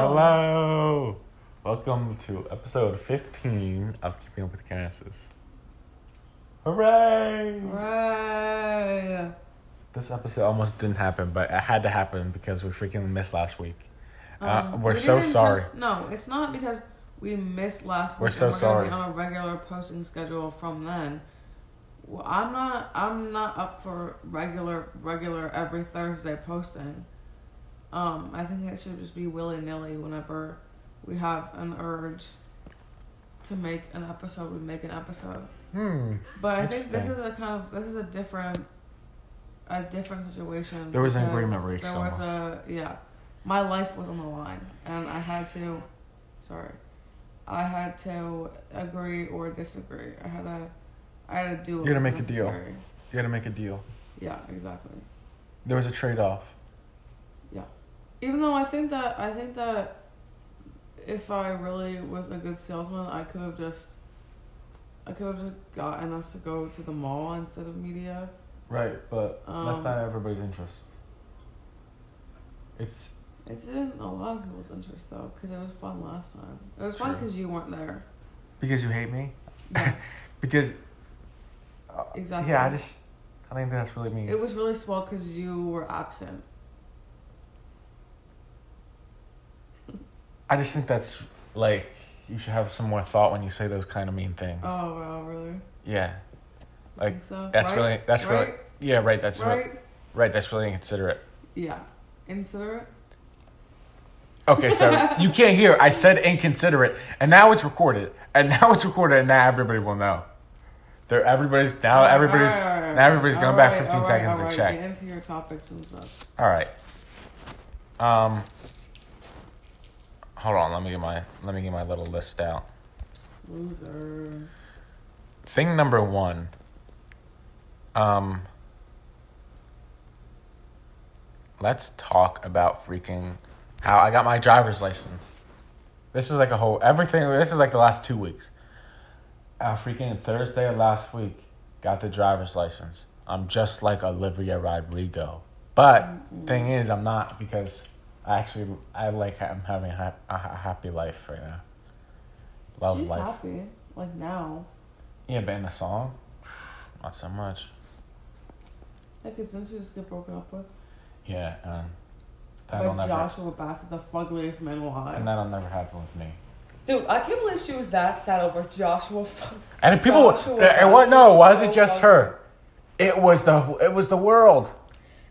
Hello. Welcome to episode 15 of Keeping Up with the Canasses. Hooray! Right. This episode almost didn't happen, but it had to happen because we freaking missed last week. Uh, Um, we're we so sorry. just- no, it's not because we missed last week. We're and so we're gonna sorry. Be on a regular posting schedule from then. Well, I'm not. I'm not up for regular, regular every Thursday posting. Um, I think it should just be willy nilly whenever we have an urge to make an episode. We make an episode. Hmm. But I think this is a kind of this is a different a different situation. There was an agreement reached There was almost. a yeah. My life was on the line and I had to sorry. I had to agree or disagree. I had to I had to do You had to make a deal. You had to make a deal. Yeah, exactly. There was a trade off. Even though I think that I think that if I really was a good salesman, I could have just I could have just gotten us to go to the mall instead of media. Right, but that's Um, not everybody's interest. It's It's in a lot of people's interest though, because it was fun last time. It was fun because you weren't there. because you hate me? Yeah, Because. uh, Exactly. Yeah, I just. I think that's really mean. it was really swell because you were absent. I just think that's like you should have some more thought when you say those kind of mean things. Oh wow, really? Yeah, Like, so? that's Right? really that's really yeah right. That's right. right. right. That's really inconsiderate. Yeah, inconsiderate. Okay, so you can't hear. I said inconsiderate, and now it's recorded, and now it's recorded, and now everybody will know. There, everybody's now Alright, everybody's now everybody's going back 15 alright, seconds to check. Get into your topics and stuff. All right. Um. Hold on. Let me get my let me get my little list out. Loser. Thing number one. Um. Let's talk about freaking how I got my driver's license. This is like a whole everything. This is like the last two weeks. Uh, freaking Thursday of last week, got the driver's license. I'm just like Olivia Rodrigo, but thing is, I'm not because I actually I like I'm having a, a happy life right now. Love She's life. happy, like now. Yeah, but in the song, not so much. Like, cause didn't just get broken up with? Yeah, um, that'll never Joshua Bassett, the fuggliest man alive. and that'll never happen with me. Dude, I can't believe she was that sad over Joshua. And people, Joshua it, was no, Bassett it was just her. It was the it was the world.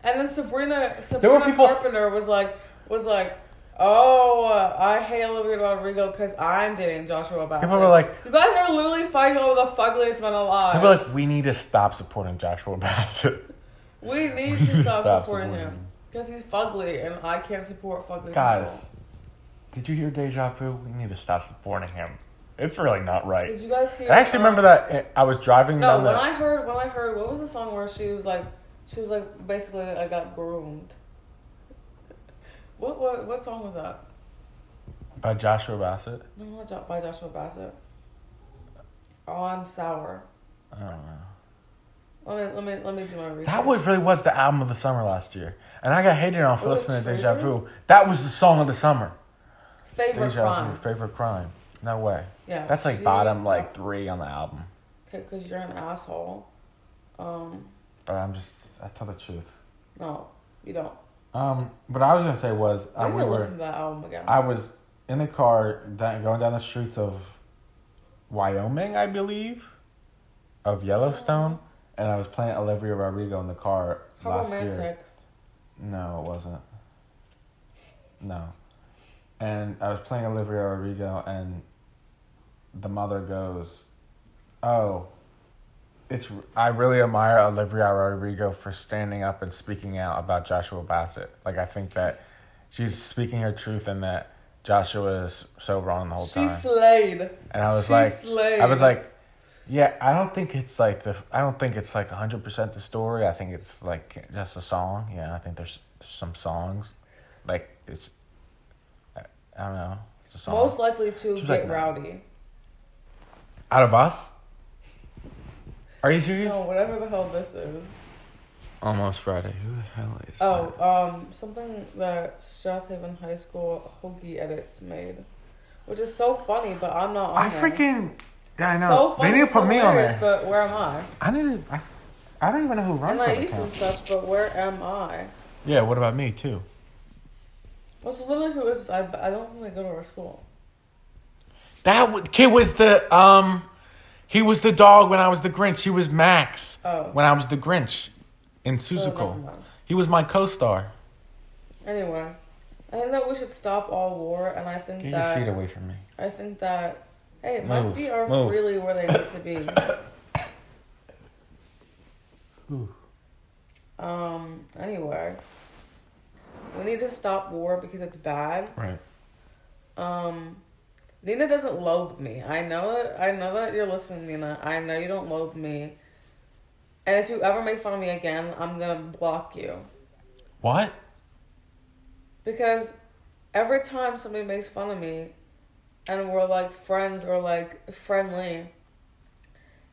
And then Sabrina, Sabrina Carpenter was like, was like, oh, uh, I hate Olivia Rodrigo because I'm dating Joshua Bassett. People were like, you guys are literally fighting over the fuggliest man alive. people were like, we need to stop supporting Joshua Bassett. we need we to need to stop, stop supporting supporting him because he's fugly, and I can't support fugly Guys, did you hear Deja Vu? We need to stop supporting him. It's really not right. Did you guys hear? I actually remember um, that I was driving No, down when the. I heard, when I heard, what was the song where she was like, she was like, basically, I got groomed. What what what song was that? by Joshua Bassett. No, not by Joshua Bassett. Oh, I'm sour. I don't know. Let me let me let me do my research. That was really was the album of the summer last year, and I got hated on for listening to Deja Vu. That was the song of the summer. favorite Deja crime. Vu, favorite crime. No way. Yeah, That's like she- bottom like three on the album. Okay, because you're an asshole. Um, But I'm just I tell the truth. no, you don't. Um, what I was gonna say was uh, we were to that album again. I was in the car da- going down the streets of Wyoming, I believe, of Yellowstone, and I was playing Olivia Rodrigo in the car How last romantic. year. No, it wasn't. No. And I was playing Olivia Rodrigo, and the mother goes, "Oh, it's I really admire Olivia Rodrigo for standing up and speaking out about Joshua Bassett. Like I think that she's speaking her truth, and that Joshua is so wrong the whole She time." She slayed. And I was she like, slayed. I was like, yeah, I don't think it's like the, I don't think it's like hundred percent the story. I think it's like just a song. Yeah, I think there's some songs, like it's, I, I don't know, it's a song. most likely to get like, rowdy. Out of us? Are you serious? No, whatever the hell this is. Almost Friday. Who the hell is Oh, um, something that Strathaven High School Hoagie edits made, which is so funny, but I'm not on I there. freaking. Yeah, I know. So funny, they need to put me on there. But where am I? I need to. I, I don't even know who runs And that used and account. such, but where am I? Yeah, what about me too? What's literally who is I? I don't really go to our school. That w- kid was the um, he was the dog when I was the Grinch. He was Max Oh, when I was the Grinch in never Seussical. mind. He was my co-star. Anyway, I think that we should stop all war, and I think Get that your feet away from me. I think that hey, my feet are move. really where they need to be. Ooh. Um. Anyway, we need to stop war because it's bad. Right. Um, Nina doesn't loathe me. I know that. I know that you're listening, Nina. I know you don't loathe me. And if you ever make fun of me again, I'm gonna block you What? because every time somebody makes fun of me, and we're like friends or like friendly,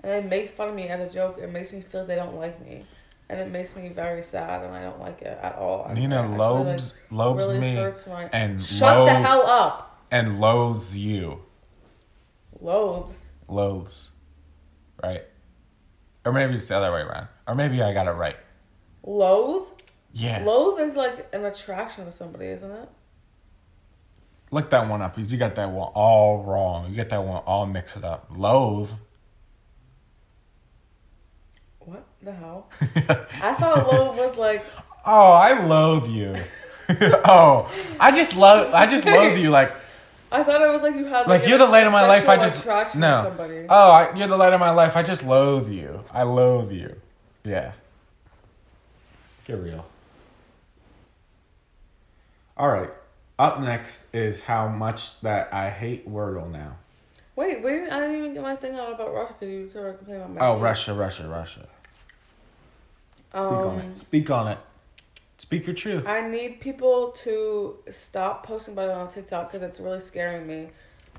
and they make fun of me as a joke, it makes me feel they don't like me, and it makes me very sad, and I don't like it at all. Nina I actually, like, loathes really me my. and Shut the hell up. And loathes you. Loathes. Loathes. Right. Or maybe it's the other way around. Or maybe I got it right. Loathe. Yeah. Loathe is like an attraction to somebody, isn't it? Look that one up. because You got that one all wrong. You get that one all mixed up. Loathe. What the hell? I thought loathe was like oh, I loathe you. oh, I just love. I just loathe you. Like, I thought it was like you had like like, you're the light of my life. I just attraction no. Oh, I, you're the light of my life. I just loathe you. I loathe you. Yeah. Get real. All right. Up next is how much that I hate Wordle now. Wait, wait! I didn't even get my thing out about Russia because you were complaining about my Oh, feet. Russia, Russia, Russia. Speak on Um, it. Speak on it. Speak your truth. I need people to stop posting about it on TikTok because it's really scaring me.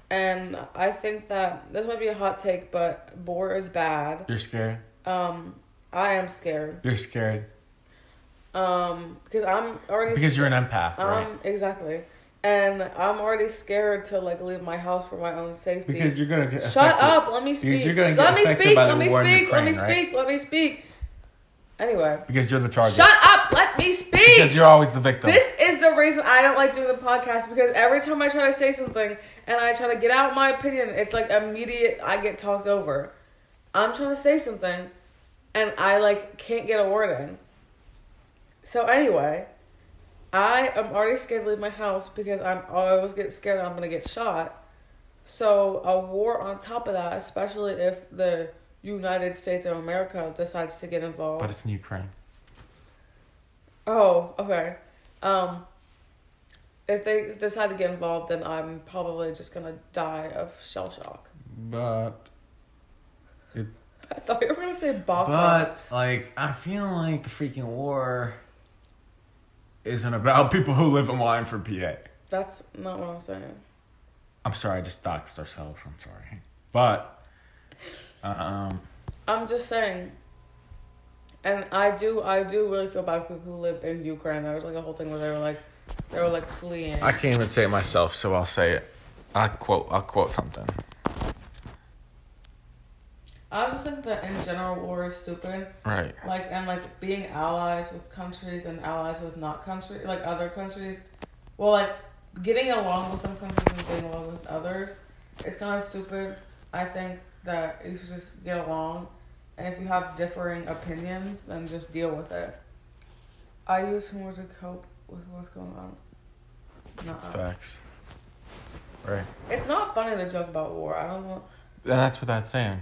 And I think that this might be a hot take, but boar is bad. You're scared. Um, I am scared. You're scared Um, because I'm already because you're an empath, right? Um, exactly. And I'm already scared to like leave my house for my own safety. Because you're gonna get Shut affected. up, let me speak. you're gonna get let me speak, by let the me speak, let me Ukraine, right? speak, let me speak. Anyway. Because you're the target. Shut up, let me speak. Because you're always the victim. This is the reason I don't like doing the podcast because every time I try to say something and I try to get out my opinion, it's like immediate I get talked over. I'm trying to say something and I like can't get a word in. So anyway, I am already scared to leave my house because I'm always get scared that I'm gonna get shot. So a war on top of that, especially if the United States of America decides to get involved. but it's in Ukraine. Oh, okay. Um, if they decide to get involved, then I'm probably just gonna die of shell shock. But I thought you were gonna say Baka. but like I feel like the freaking war isn't about people who live in line for PA. That's not what I'm saying. I'm sorry, I just doxed ourselves. I'm sorry, but um, I'm just saying. And I do, I do really feel bad for people who live in Ukraine. There was like a whole thing where they were like, they were like fleeing. I can't even say it myself, so I'll say it. I quote. I'll quote something. I just think that in general, war is stupid. Right. Like and like being allies with countries and allies with not country like other countries. Well, like getting along with some countries and getting along with others. It's kind of stupid. I think that you should just get along, and if you have differing opinions, then just deal with it. I use humor to cope with what's going on. Nuh-uh. facts. Right. It's not funny to joke about war. I don't know. And that's what that's saying.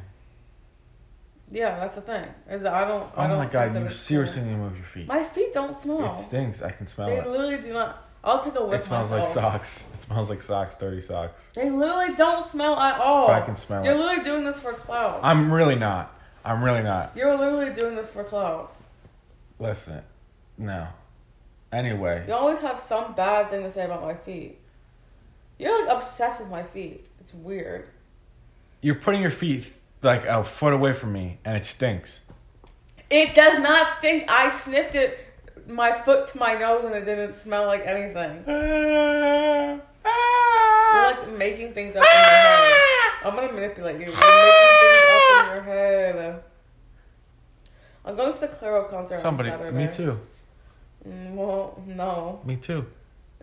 Yeah, that's the thing. Is that I don't. Oh I don't my god, you seriously need to move your feet. My feet don't smell. It stinks. I can smell They it. They literally do not. I'll take a whiff It smells myself. like socks. It smells like socks, dirty socks. They literally don't smell at all. But I can smell You're it. literally doing this for clout. I'm really not. I'm really not. You're literally doing this for clout. Listen. No. Anyway. You always have some bad thing to say about my feet. You're like obsessed with my feet. It's weird. You're putting your feet like a foot away from me and it stinks. It does not stink. I sniffed it, my foot to my nose, and it didn't smell like anything. You're like making things up in your head. I'm gonna manipulate you. You're making things up in your head. I'm going to the Clairo concert Somebody, on Saturday. me too. Mm, well, no, Me too.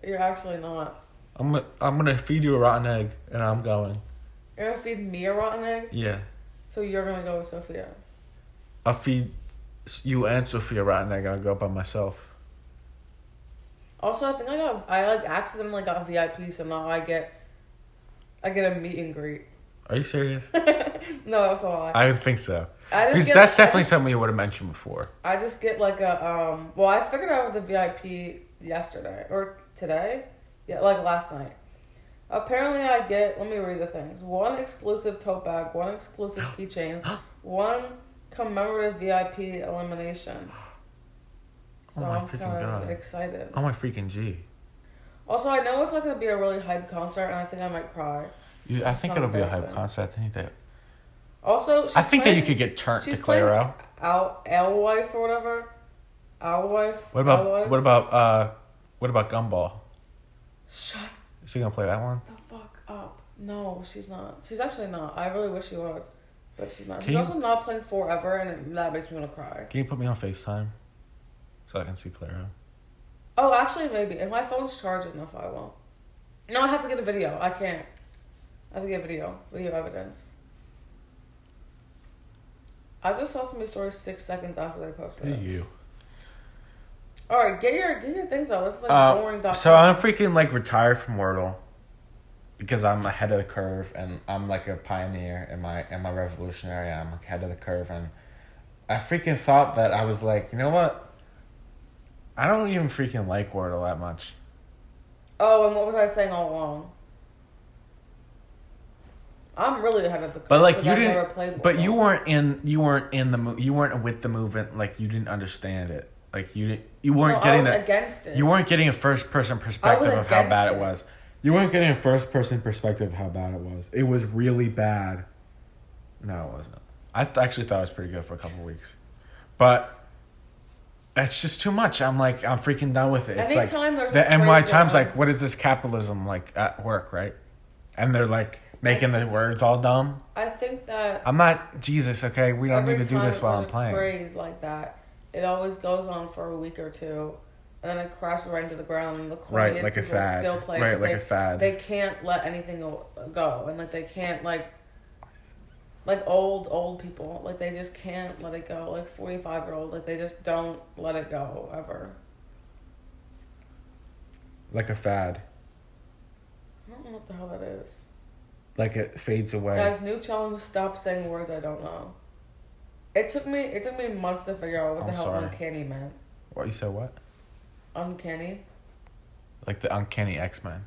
you're actually not. I'm gonna, I'm gonna feed you a rotten egg, and I'm going. You're gonna feed me a rotten egg, Yeah, so you're gonna go with Sophia. I'll feed you and Sophia a rotten egg, and I'll go by myself. Also, I think I got I like accidentally got VIP, so now I get I get a meet and greet. Are you serious? no, that's a lie. I don't think so. Because get, that's definitely just- something you would have mentioned before. I just get like a um. Well, I figured out the VIP yesterday or today. Yeah, like last night. Apparently, I get. Let me read the things. One exclusive tote bag. One exclusive keychain. one commemorative VIP elimination. So Oh my I'm freaking kind of God. excited. Oh my freaking G. Also, I know it's not gonna be a really hype concert, and I think I might cry. You, I think it'll be a hype concert. I think that. Also, I think that you could get turned to playing- Clairo. Al Alewife or whatever. Alewife. What about Alewife? what about uh what about Gumball? Shut Is she gonna play that one? the fuck up. No, she's not. She's actually not. I really wish she was, but she's not. Can she's you- also not playing forever, and that makes me want to cry. Can you put me on Facetime so I can see Clairo? Oh, actually, maybe. If my phone's charged enough, I won't. No, I have to get a video. I can't. I have to get a video. Video evidence. I just saw somebody's story six seconds after they posted it. you? All right, get your get your things out. This is like Uh, boring. so. I'm freaking like retired from Wordle because I'm ahead of the curve and I'm like a pioneer and my and my revolutionary. I'm ahead of the curve and I freaking thought that I was like, you know what? I don't even freaking like Wordle that much. Oh, and what was I saying all along? I'm really ahead of the curve. But like you I've didn't, but you weren't in. You weren't in the. mo- You weren't with the movement. Like you didn't understand it. Like you didn't. You weren't no, I getting was that. against it. You weren't getting a first person perspective of how bad it it. was. You weren't getting a first person perspective of how bad it was. It was really bad. No, it wasn't. I th- actually thought it was pretty good for a couple weeks, but it's just too much. I'm like, I'm freaking done with it. It's like Anytime there's the a NY Times, like, what is this capitalism like at work, right? And they're like making the words all dumb. I think that I'm not Jesus, okay? We don't need to do this while I'm there's a playing. Praise like that, it always goes on for a week or two, and then it crashes right into the ground, and the Right, corniest like a fad. still play. Right, like they, a fad. They can't let anything go, and like they can't like. Like old old people, like they just can't let it go. Like forty five year olds, like they just don't let it go ever. Like a fad. I don't know what the hell that is. Like it fades away. Guys, new challenge: stop saying words I don't know. It took me it took me months to figure out what the I'm hell sorry. uncanny meant. What you said? What? Uncanny? Like the uncanny X Men.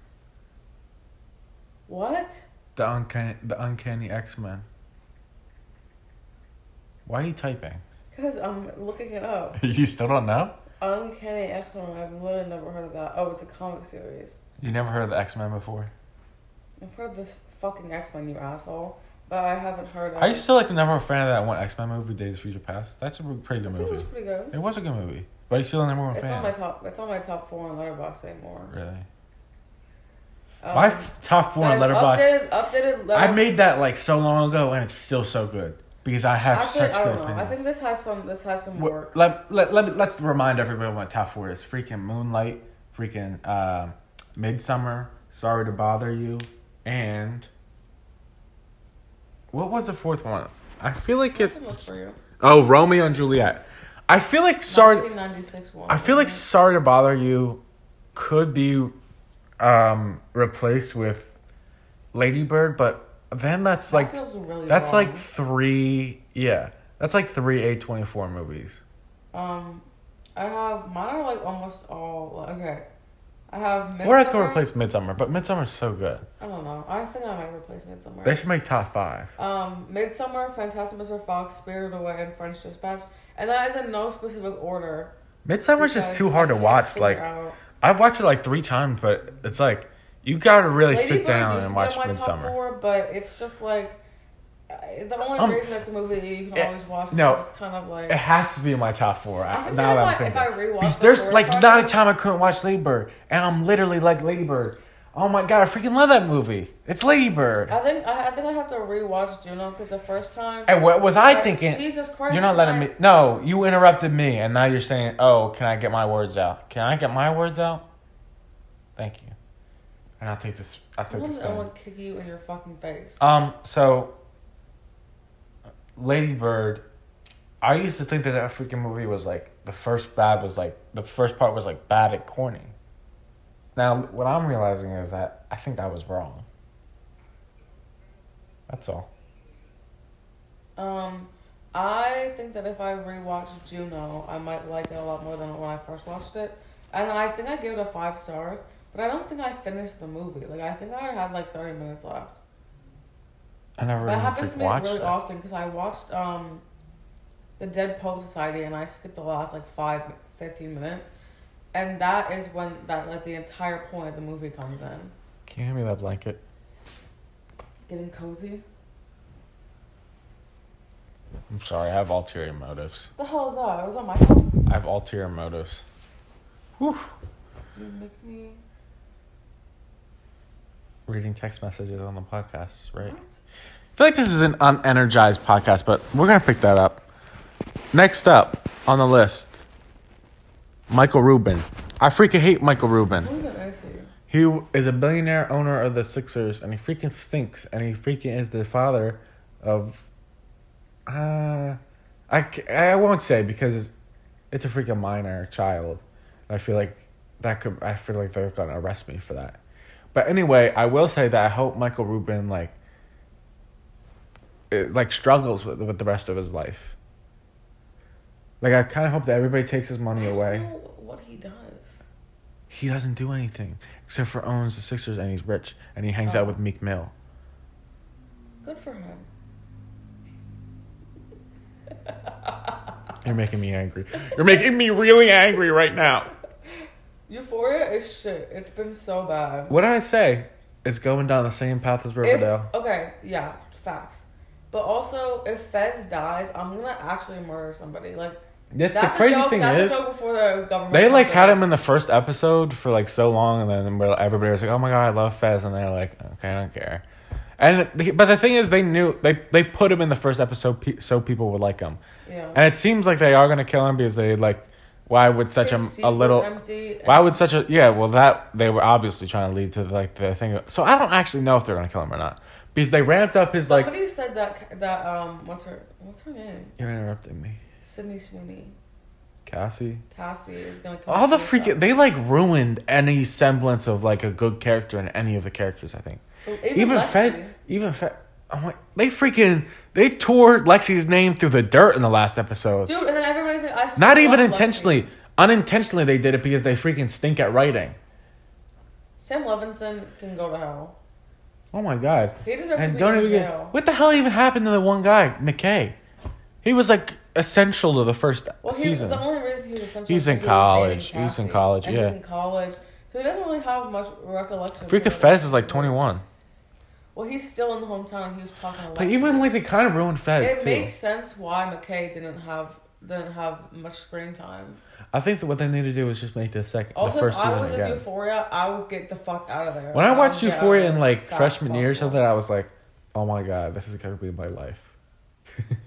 What? The uncanny, the uncanny X Men. Why are you typing? Because I'm looking it up. you still don't know? Uncanny X Men. I've literally never heard of that. Oh, it's a comic series. You never heard of the X Men before? I've heard of this fucking X Men, you asshole. But I haven't heard of. Are you still like the number one fan of that one X Men movie, Days of Future Past? That's a pretty I good think it was movie. pretty good. It was a good movie. But are you still number one It's fan? on my top. It's on my top four on Letterboxd anymore. Really? Um, my f- top four on Letterboxd. Updated, updated. I made that like so long ago, and it's still so good because I have Actually, such I good don't know. opinions. I think this has some. This has some work. let, let, let, let's remind everybody what my top four is. Freaking Moonlight, freaking uh, Midsummer, Sorry to Bother You, and what was the fourth one? I feel like I it. can look for you. Oh, Romeo and Juliet. I feel like Sorry. I feel like Sorry to Bother You could be um, replaced with Lady Bird, but then that's That like really that's wrong. like three. Yeah, that's like three A twenty four movies. Um, I have mine are like almost all okay. I have Midsummer. Or I could replace Midsummer, but Midsummer's so good. I don't know. I think I might replace Midsummer. They should make top five. Um, Midsummer, Fantastic Mr. Fox, Spirited Away, and French Dispatch, and that is in no specific order. Midsummer's just too hard to watch. Like out- I've watched it like three times, but it's like you gotta really Lady sit Bird down and watch Midsummer. Four, but it's just like The only Um, reason it's a movie that you can it- always watch no. it's kind of like. It has to be in my top four. I think now that I'm I, thinking. if I rewatch Because there's like not a time I couldn't watch Lady Bird, and I'm literally like Lady Bird. Oh my god, I freaking love that movie. It's Lady Bird. I think I, I think I have to rewatch Juno because the first time. And what was I Like, thinking? Jesus Christ! You're not letting I- me. No, you interrupted me, and now you're saying, "Oh, can I get my words out? Can I get my words out?" Thank you. And I'll take this. I'll take this. to kick you in your fucking face. Um. So, Lady Bird. I used to think that that freaking movie was like the first bad was like the first part was like bad and corny. Now, what I'm realizing is that I think I was wrong. That's all. Um, I think that if I rewatch Juno, I might like it a lot more than when I first watched it. And I think I gave it a five stars, but I don't think I finished the movie. Like I think I had like thirty minutes left. I never That happens to me really it. often because I watched um, the Dead Poet Society and I skipped the last like five, 15 minutes, and that is when that like the entire point of the movie comes in. Can you hand me that blanket? Getting cozy. I'm sorry, I have ulterior motives. the hell is that? Was that my fault? I have ulterior motives. Whew. You make me. Reading text messages on the podcast, right? What? I feel like this is an unenergized podcast, but we're gonna pick that up. Next up on the list, Michael Rubin. I freaking hate Michael Rubin. He is a billionaire owner of the Sixers, and he freaking stinks. And he freaking is the father of. Uh, I, I won't say because it's a freaking minor child. I feel like that could. I feel like they're gonna arrest me for that. But anyway, I will say that I hope Michael Rubin like. It, like struggles with with the rest of his life. Like I kind of hope that everybody takes his money I don't away. know what he does. He doesn't do anything except for owns the Sixers and he's rich and he hangs out Oh. with Meek Mill. Good for him. You're making me angry. You're making me really angry right now. Euphoria is shit. It's been so bad. What did I say? It's going down the same path as If, Riverdale. okay, yeah, facts. But also, if Fez dies, I'm gonna actually murder somebody. Like the that's crazy a joke. thing that's is, a joke before the government. they like had him in the first episode for like so long, and then everybody was like, "Oh my god, I love Fez," and they're like, "Okay, I don't care." And but the thing is, they knew they they put him in the first episode pe- so people would like him, Yeah. and it seems like they are gonna kill him because they like, why would such His a a little empty. Why would such a yeah? Well, that they were obviously trying to lead to like the thing. So I don't actually know if they're gonna kill him or not because they ramped up his like. Somebody said that that um what's her what's her name You're interrupting me, Sydney Sweeney Cassie. Cassie is gonna come. All the freaking they like ruined any semblance of like a good character in any of the characters. I think even, even Lexi. Fez, even Fed. I'm like they freaking they tore Lexi's name through the dirt in the last episode. dude, and then everybody's like I Not even love Lexi. intentionally, unintentionally they did it because they freaking stink at writing. Sam Levinson can go to hell. Oh my god. He deserves And to be don't in even jail. get, what the hell even happened to the one guy, McKay? He was like essential to the first Well, season. the only reason he was essential He's in because he was college. He's in college, yeah. He's in college, so he doesn't really have much recollection. Freaking Fez is like twenty one. Well, he's still in the hometown. He was talking But even like they kind of ruined Fez it too. makes sense why McKay didn't have didn't have much screen time. I think that what they need to do is just make the second, Also, the first if I season was in. Euphoria, I would get the fuck out of there. When I would watched Euphoria in like freshman year or something, I was like, "Oh my god, this is gonna be my life."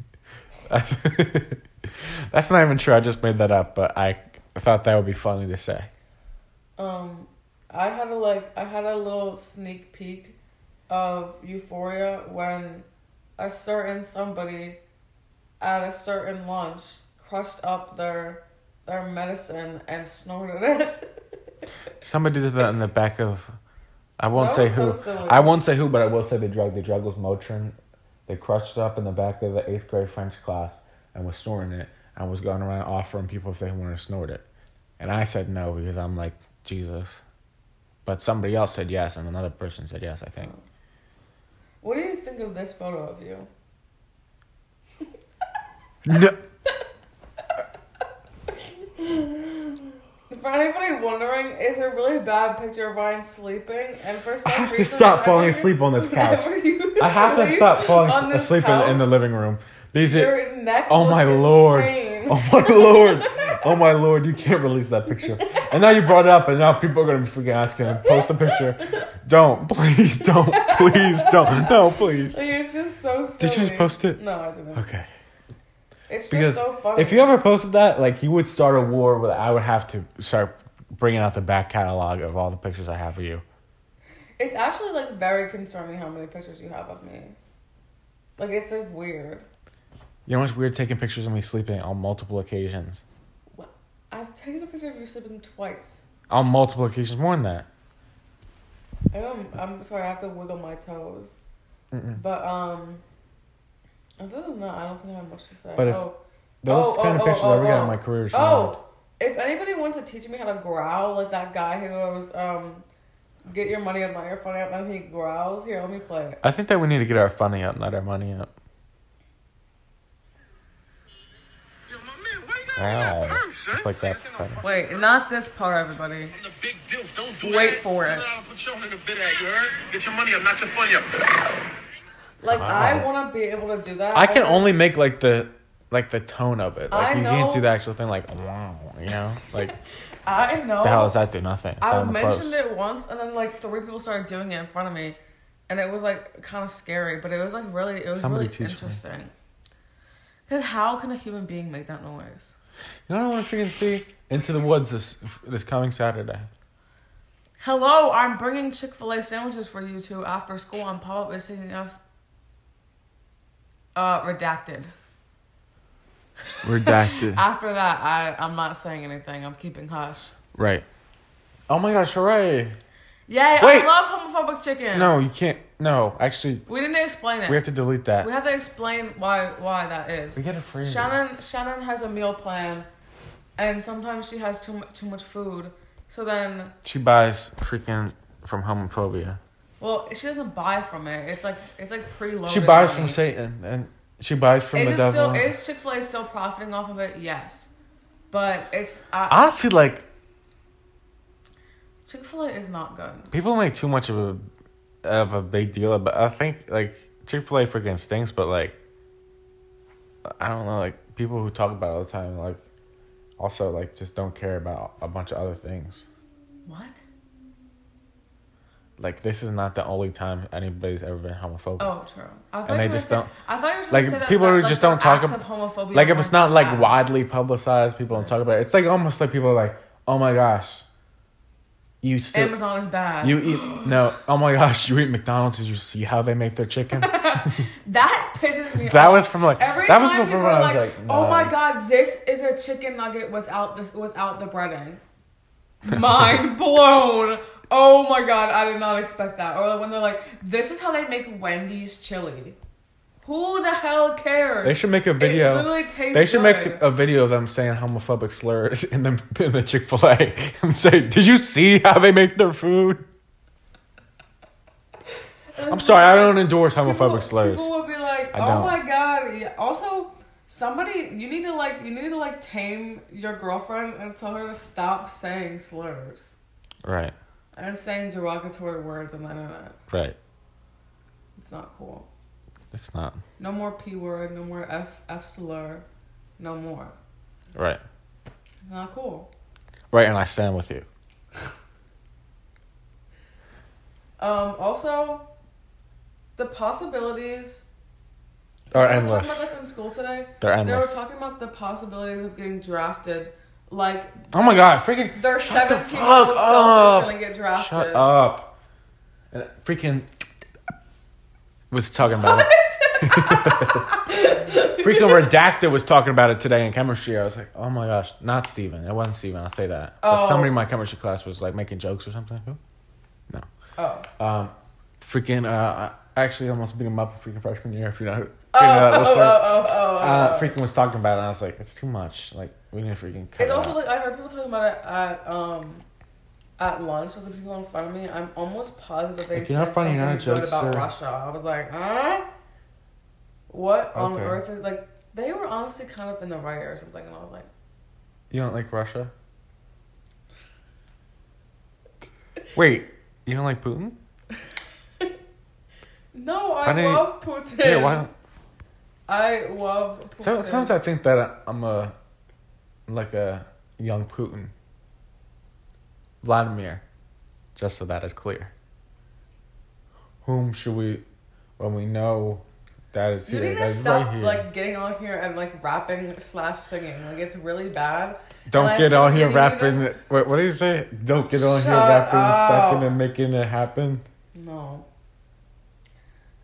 That's not even true. I just made that up, but I thought that would be funny to say. Um, I had a like I had a little sneak peek of Euphoria when a certain somebody at a certain lunch crushed up their their medicine and snorted it. Somebody did that in the back of. I won't say so who. silly. I won't say who, but I will say the drug. The drug was Motrin. They crushed up in the back of the eighth grade French class and was snorting it and was going around offering people if they wanted to snort it. And I said no because I'm like Jesus. But somebody else said yes, and another person said yes. I think. What do you think of this photo of you? No. For anybody wondering, it's a really bad picture of Ryan sleeping, and for some I have to stop falling asleep on this couch. I have to stop falling on asleep in, in the living room. These are, Your neck oh my lord. Oh my lord. Oh my lord, you can't release that picture. And now you brought it up and now people are gonna be freaking asking post a picture. Don't, please don't, please don't. No, please. Like, it's just so silly. Did you just post it? No, I didn't. Okay. It's Because just so funny. if you ever posted that, like you would start a war where I would have to start bringing out the back catalog of all the pictures I have of you. It's actually like very concerning how many pictures you have of me. Like it's like weird. You know what's weird? Taking pictures of me sleeping on multiple occasions. I've taken a picture of you sleeping twice. On multiple occasions, more than that. I don't, I'm sorry, I have to wiggle my toes. Mm-mm. But um, other than that, I don't think I have much to say. But if- oh, Those Oh, kind oh, of pictures oh, ever get oh, on my career. oh, if anybody wants to teach me how to growl like that guy who goes um, get your money up, not your funny up, and he growls. Here, let me play it. I think that we need to get our funny up, not our money up. Yo, my man, why you got that purse, it's like that's funny. Wait, not this part, everybody. I'm the big deal. Don't do Wait that. for it. You know put you in a bit at, you heard? Get your money up, not your funny up. Like Wow. I want to be able to do that. I can only make like the like the tone of it. Like I you can't do the actual thing. Like wow, you know, like I know. the hell does that do? Nothing. I mentioned it once, and then like three people started doing it in front of me, and it was like kind of scary, but it was like really, it was Somebody really me. interesting. Because how can a human being make that noise? You know what I want to freaking see? Into the woods this this coming Saturday. Hello, I'm bringing Chick Fil A sandwiches for you two after school. I'm pop up visiting us. Uh, redacted. Redacted. After that, I I'm not saying anything. I'm keeping hush. right. Oh my gosh, hooray! Yay! Wait. I love homophobic chicken. No, you can't. No, actually, we didn't explain it. we have to delete that. We have to explain why why that is. We get it free. Shannon Shannon has a meal plan, and sometimes she has too mu- too much food. So then, She buys freaking from homophobia. Well, she doesn't buy from it. It's like it's like preloaded. She buys money. from Satan, and she buys from Is the it devil. still is Chick Fil A still profiting off of it? Yes, but it's uh, Honestly, like Chick Fil A is not good. people make too much of a of a big deal but I think like Chick Fil A freaking stinks, but like I don't know, like people who talk about it all the time, like also like just don't care about a bunch of other things. What? Like this is not the only time anybody's ever been homophobic. Oh, true. I thought And they just say- don't- I thought you were like, to say that, people that, like, just don't talk acts ab- of homophobia. like if it's not like widely publicized, people don't talk about it. It's like almost like people are like, oh my gosh, you still Amazon is bad. you eat no, oh my gosh, you eat McDonald's. Did you see how they make their chicken? that pisses me off. that was from like Every that was time people when are I was like, like, "Oh my god, this is a chicken nugget without this without the breading." Mind blown. Oh my god, I did not expect that. Or when they're like, "This is how they make Wendy's chili." Who the hell cares? They should make a It video. literally tastes They should good. make a video of them saying homophobic slurs in the in the Chick Fil A and say, "Did you see how they make their food?" I'm sorry, I don't endorse homophobic people, slurs. People would be like, "Oh my god!" Yeah. Also, somebody you need to like you need to like tame your girlfriend and tell her to stop saying slurs Right, and saying derogatory words on the internet. right. It's not cool. It's not No more p word. No more f f slur. No more. right, It's not cool. right, and I stand with you. Um. Also, the possibilities. Are we were talking about this in school today. They're endless. They were talking about the possibilities of getting drafted. Like Oh my god, freaking their 17 year old self is gonna get drafted. shut up. And freaking was talking about it. freaking redacted was talking about it today in chemistry. I was like, oh my gosh, not Steven. It wasn't Steven, I'll say that. But Oh. somebody in my chemistry class was like making jokes or something. Who? Oh. Um, freaking, uh, I actually almost beat him up in freaking freshman year if you know. Oh, oh, oh, oh, oh, oh, Uh, oh. freaking was talking about it, and I was like, it's too much. Like, we need to freaking cut It's it also out. like I heard people talking about it at um at lunch with the people in front of me. I'm almost positive that they Like, you're not said funny, something you're not a good about. Russia. I was like, huh? What on Okay. earth is like? They were honestly kind of in the right or something, and I was like, You don't like Russia? Wait, you don't like Putin? No, I, didn't- love Putin. Yeah, why don't? I love Putin. Sometimes I think that I'm a like a young Putin. Vladimir, just so that is clear. Whom should we, when we know that is You here, need to stop right like getting on here and like rapping slash singing. Like it's really bad. Don't and get on here you need to- rapping. What, what do you say? Don't get on here rapping, up. stacking, and making it happen. No.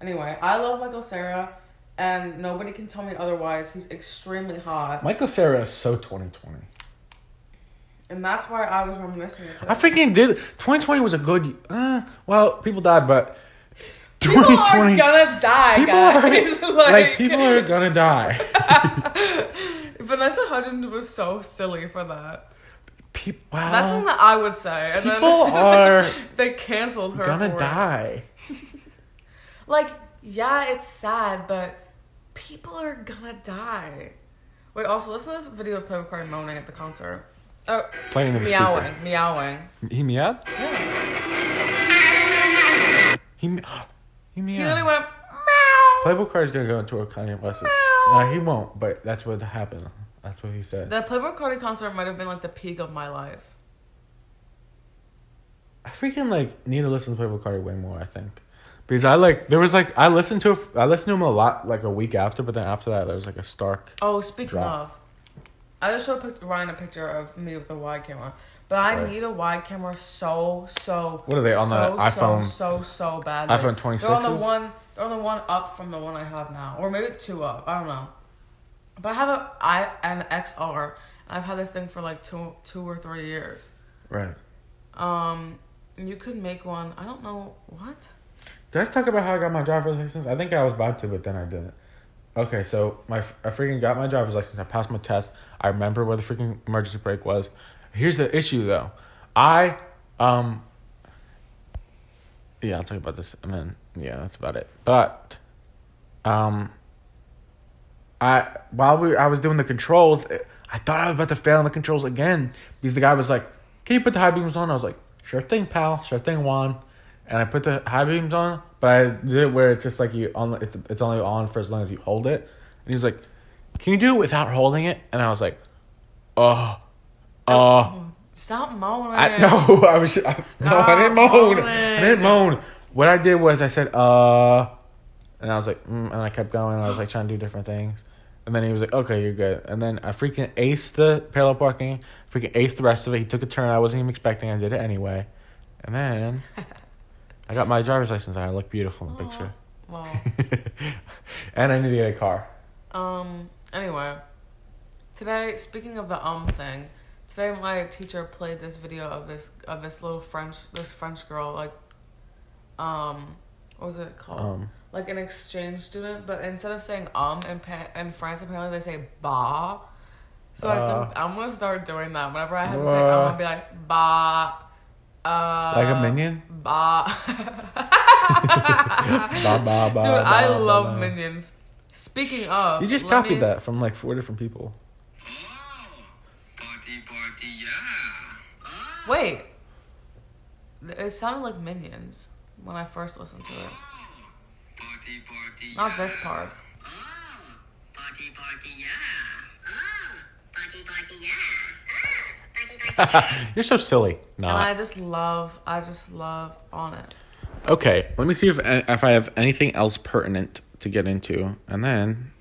Anyway, I love Michael Cera, and nobody can tell me otherwise. He's extremely hot, Michael Cera is so 2020. and that's why I was reminiscing. I freaking did. 2020 was a good. Uh, well, people died, but People 2020. are gonna die, people guys. are like, like people are gonna die. Vanessa Hudgens was so silly for that. People, wow. That's something that I would say. And people then are they canceled her. gonna die. Like, yeah, it's sad, but people are gonna die. Wait, also listen to this video of Playboi Carti moaning at the concert. Oh, Playing in the meowing, speaker. meowing. He meowed. Yeah. He me- he He literally went meow. Playboi Carti's gonna go into a Kanye West. No, he won't. But that's what happened. That's what he said. The Playboi Carti concert might have been like the peak of my life. I freaking like need to listen to Playboi Carti way more. I think because I like there was like I listened to I listened to him a lot like a week after, but then after that there was like a stark. Oh, speaking Drop. of, I just showed pic- Ryan a picture of me with a wide camera, but I Right. need a wide camera so so. What are they, on the so, iPhone- So so so bad. iPhone They're on the one. They're on the one up from the one I have now, or maybe two up. I don't know. But I have a I an XR. And I've had this thing for like two two or three years. Right. Um, you could make one. I don't know what. Did I talk about how I got my driver's license? I think I was about to, but then I didn't. Okay, so my I freaking got my driver's license. I passed my test. I remember where the freaking emergency brake was. Here's the issue, though. I um. Yeah, I'll talk about this, and then yeah, that's about it. But, um. I while we I was doing the controls, I thought I was about to fail on the controls again because the guy was like, "Can you put the high beams on?" I was like, "Sure thing, pal. Sure thing, Juan." And I put the high beams on, but I did it where it's just like you on. It's it's only on for as long as you hold it. And he was like, "Can you do it without holding it?" And I was like, "Oh, oh." Stop moaning. I no, I was. I, no, I didn't moan. moaning. I didn't moan. What I did was I said, "Uh," and I was like, mm, and I kept going. And I was like trying to do different things, and then he was like, "Okay, you're good." And then I freaking aced the parallel parking. Freaking aced the rest of it. He took a turn I wasn't even expecting. I did it anyway, and then I got my driver's license. and I look beautiful in the picture. Well, and I need to get a car. um. Anyway, today speaking of the um thing, today my teacher played this video of this of this little French this French girl like, um, what was it called? Um, like an exchange student, but instead of saying um in pa- in France apparently they say ba. So I Uh. think I'm gonna start doing that. Whenever I have to say Uh. um, I'll be like ba. Uh, like a minion. Ba. Ba, ba, ba, Dude, I ba, ba, love ba. minions. Speaking of, You just copied me- that from like four different people. Oh, party, party, yeah. Ah, Wait, it sounded like minions when I first listened to it. oh, party, party, Not this part. Oh, party party yeah. Oh, party party yeah. Party party yeah. You're so silly. And I just love, I just love on it. okay. Let me see if uh, if I have anything else pertinent to get into, and then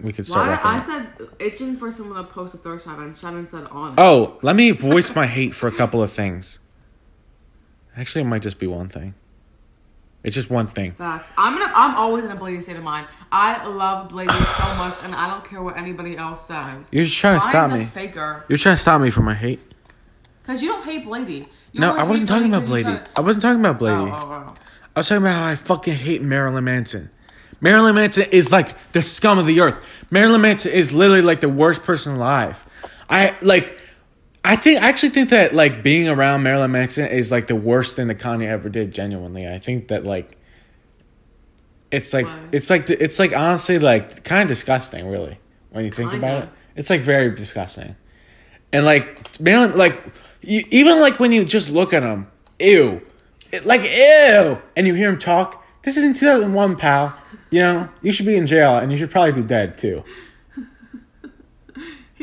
we could start. Why I up. said itching for someone to post a thirst trap and Shannon said on. it. Oh, let me voice my hate for a couple of things. Actually, it might just be one thing. It's just one thing. Facts. I'm gonna. I'm always in a Blady state of mind. I love Blady so much, and I don't care what anybody else says. You're just trying to stop me. faker. You're trying to stop me from my hate. Cause you don't hate Blady. You No, I wasn't talking about Blady. try- I wasn't talking about oh, Blady. Oh, oh, oh. I was talking about how I fucking hate Marilyn Manson. Marilyn Manson is like the scum of the earth. Marilyn Manson is literally like the worst person alive. I like I think I actually think that like being around Marilyn Manson is like the worst thing that Kanye ever did genuinely. I think that like it's like Why? it's like it's like honestly like kind of disgusting really when you think about Kinda. it. It's like very disgusting. And like Marilyn like you, even like when you just look at him, ew. It, like ew and you hear him talk This is in 2001, pal. You know, you should be in jail and you should probably be dead too.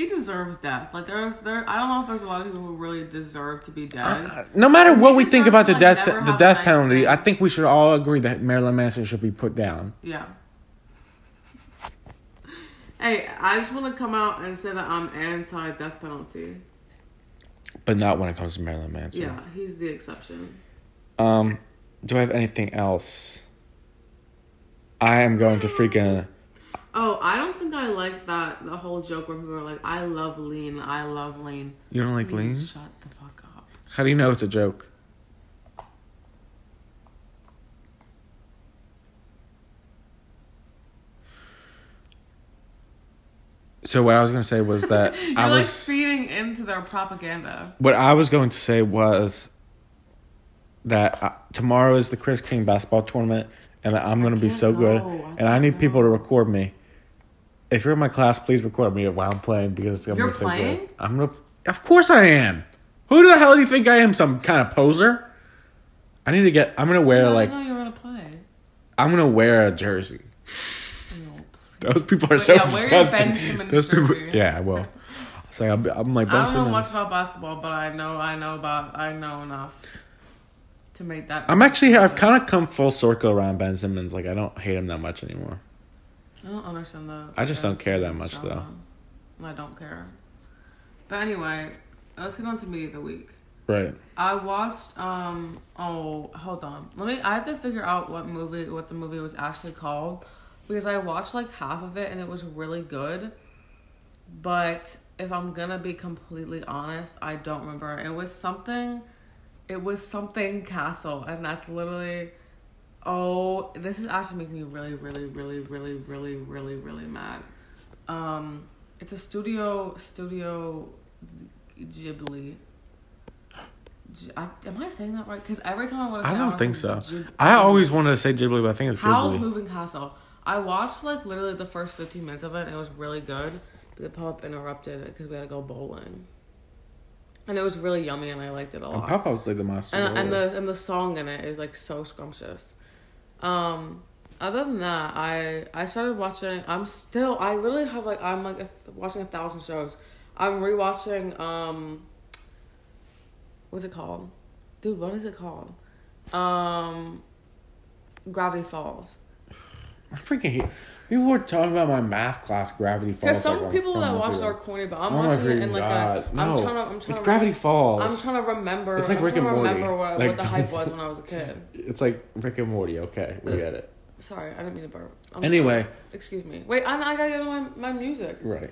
He deserves death. Like there's there. I don't know if there's a lot of people who really deserve to be dead. No matter what we think about the deserves death like, the death nice penalty, thing. I think we should all agree that Marilyn Manson should be put down. Yeah. Hey, I just want to come out and say that I'm anti death penalty. But not when it comes to Marilyn Manson. Yeah, he's the exception. Um, do I have anything else? I am going to freaking. Oh, I don't think I like that the whole joke where people are like, "I love lean, I love lean." You don't like Please lean? Shut the fuck up. How do you know it's a joke? So what I was going to say was that I like was feeding into their propaganda. what I was going to say was that uh, tomorrow is the Chris King basketball tournament and I'm going to be so good go. I and I need people to record me. If you're in my class, please record me while I'm playing because it's going to You're be so playing? good. I'm going to Of course I am. Who the hell do you think I am? Some kind of poser? I need to get I'm going to wear I like didn't you were gonna play. I'm gonna wear a jersey. No. Those people are But so yeah, disgusting. Ben Those people, yeah, I will. Like I'm, I'm like Ben I don't know much about basketball, but I know I know about I know enough to make that. I'm actually I've kind of come full circle around Ben Simmons. Like I don't hate him that much anymore. I don't understand that. I just don't care that much, though. I don't care. But anyway, let's get on to media of the week. Right. I watched. Um. Oh, hold on. Let me. I had to figure out what movie, what the movie was actually called, because I watched like half of it and it was really good. But if I'm gonna be completely honest, I don't remember. It was something. It was something Castle, and that's literally. Oh, this is actually making me really, really, really, really, really, really, really mad. Um, it's a studio studio Ghibli. I, am I saying that right? Because every time I want to say, I don't think say so. Ghib- I always wanted to say Ghibli, but I think it's Howl's Ghibli. Moving Castle. I watched like literally the first 15 minutes of it, and it was really good. But the pop interrupted it because we had to go bowling, and it was really yummy, and I liked it a lot. Was like the master. and, and the and the song in it is like so scrumptious. Um, other than that, I I started watching. I'm still. I literally have like I'm like a, watching a thousand shows. I'm rewatching. Um, what's it called, dude? What is it called? Um, Gravity Falls. I freaking hate. People were talking about my math class, Gravity Falls. Because some like, people that watch it are corny, but I'm Oh watching it in like God. a. No. I'm trying to. I'm trying It's to Gravity Falls. I'm trying to remember. It's like I'm Rick and Morty. remember what, Like, what the hype was when I was a kid. It's like Rick and Morty. Okay, we get it. Sorry, I didn't mean to burp. I'm Anyway. sorry. excuse me. Wait, I, I gotta get my, my music. Right.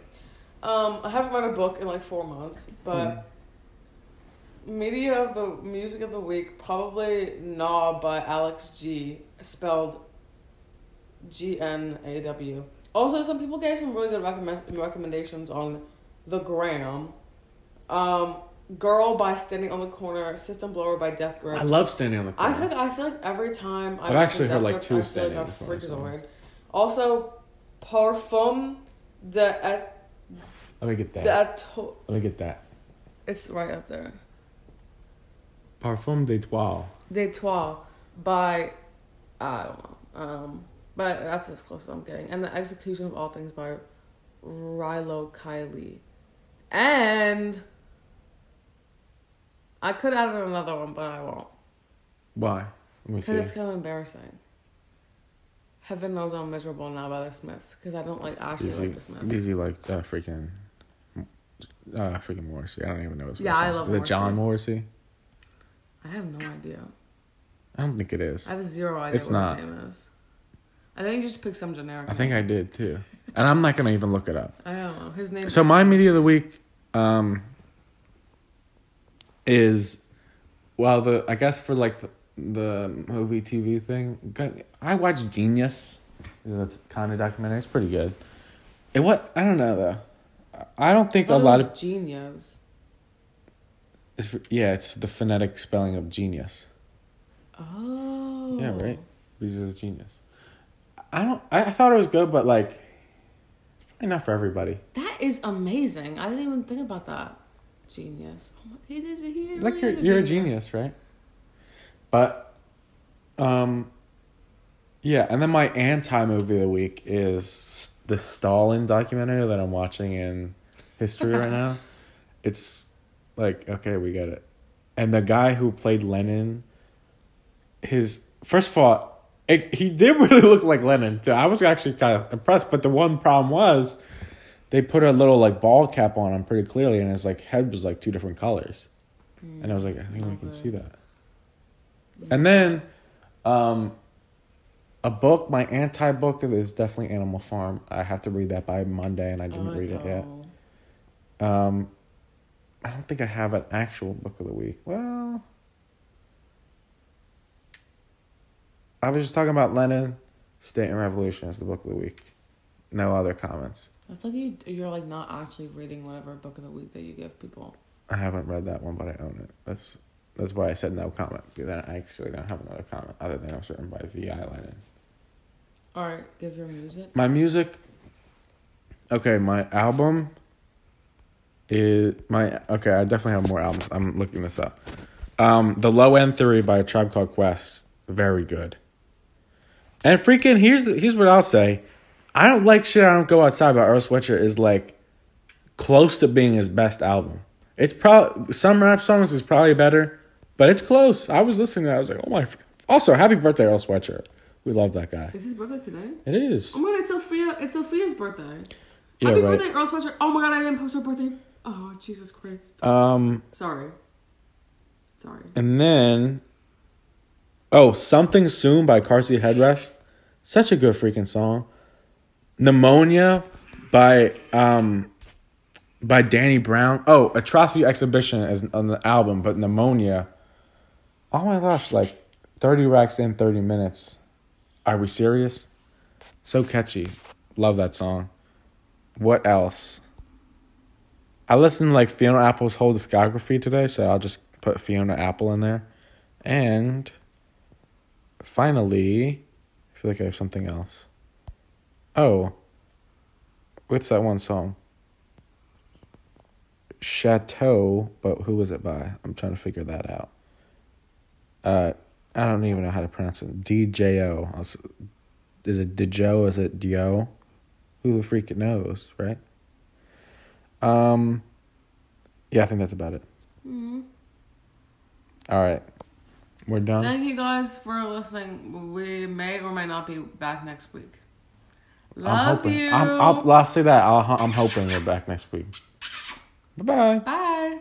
Um, I haven't read a book in like four months, but media of the music of the week probably "Gnaw" by Alex G, spelled G N A W. Also, some people gave some really good recommend- recommendations on the gram. Um, "Girl" by Standing on the Corner, "System Blower" by Death Grips. I love standing on the I corner. feel like, I feel like every time I I've actually heard, like, two standing like on the corner freakazoid. Also, Parfum de et, Let me get that. de Eto- Let me get that. It's right up there. Parfum d'Etoile. De Trois by I don't know. Um, but that's as close as I'm getting. And the execution of all things by Rilo Kiley. And I could add another one, but I won't. Why? Let me see. Because it's kind of embarrassing. Heaven knows I'm miserable now by the Smiths. Because I don't like actually Because like the Smiths. because you like uh, freaking, uh, freaking Morrissey. I don't even know his. Yeah, first I love Is it John Morrissey? I have no idea. I don't think it is. I have zero idea It's not. His name is. I think you just picked some generic. I think. I did too, and I'm not gonna even look it up. I don't know. His name So my media of the week, um, is, well, the I guess for like the, the movie TV thing, I watched jeen-yuhs. It's a kind of documentary. It's pretty good. It what I don't know though. I don't think a it lot of genius. it's, yeah, it's the phonetic spelling of genius. Oh. Yeah, right. These is genius. I don't. I, thought it was good, but like, it's probably not for everybody. That is amazing. I didn't even think about that. Genius. Oh my, he is. He is. like you're is you're a genius, right? But, um, Yeah, and then my anti movie of the week is the Stalin documentary that I'm watching in history right now. It's like okay, we get it. And the guy who played Lenin, his first of all, it, he did really look like Lenin too. I was actually kind of impressed, but the one problem was they put a little like ball cap on him pretty clearly, and his like head was like two different colors, and I was like, I think we can see that. And then, um, a book, my anti book is definitely Animal Farm. I have to read that by Monday, and I didn't I read it yet. Um, I don't think I have an actual book of the week. Well, I was just talking about Lenin, State and Revolution as the book of the week. No other comments. I feel like you you're like not actually reading whatever book of the week that you give people. I haven't read that one, but I own it. That's that's why I said no comment because I actually don't have another comment other than I was written by V. I. Lenin. All right, give your music. My music. Okay, my album is my okay. I definitely have more albums. I'm looking this up. Um, the Low End Theory by a Tribe Called Quest, very good. And freaking here's the, here's what I'll say. I don't like shit. I don't go outside. By Earl Sweatshirt is like close to being his best album. It's probably some rap songs is probably better, but it's close. I was listening to that. I was like, oh my. f- Also, happy birthday, Earl Sweatshirt. We love that guy. Is his birthday today? It is. Oh my god, it's Sophia! It's Sophia's birthday. Yeah, Happy right. birthday, Earl Sweatshirt! Oh my god, I didn't post her birthday. Oh Jesus Christ! Um, Sorry. Sorry. and then, oh, something soon by Car Seat Headrest, such a good freaking song. Pneumonia by um, by Danny Brown. Oh, Atrocity Exhibition is on the album, but Pneumonia. Oh my gosh, like thirty racks in thirty minutes. Are we serious? So catchy. Love that song. What else? I listened to like Fiona Apple's whole discography today, so I'll just put Fiona Apple in there. And finally, I feel like I have something else. Oh, what's that one song? Chateau, but who was it by? I'm trying to figure that out. Uh, I don't even know how to pronounce it. DJO. Is it Dijo? Is it Dio? Who the freak knows, right? Um, yeah, I think that's about it. Mhm. All right, we're done. Thank you guys for listening. We may or may not be back next week. Love I'm hoping. you. I'm, I'll, I'll say that. I'll, I'm hoping we're back next week. Bye bye. Bye.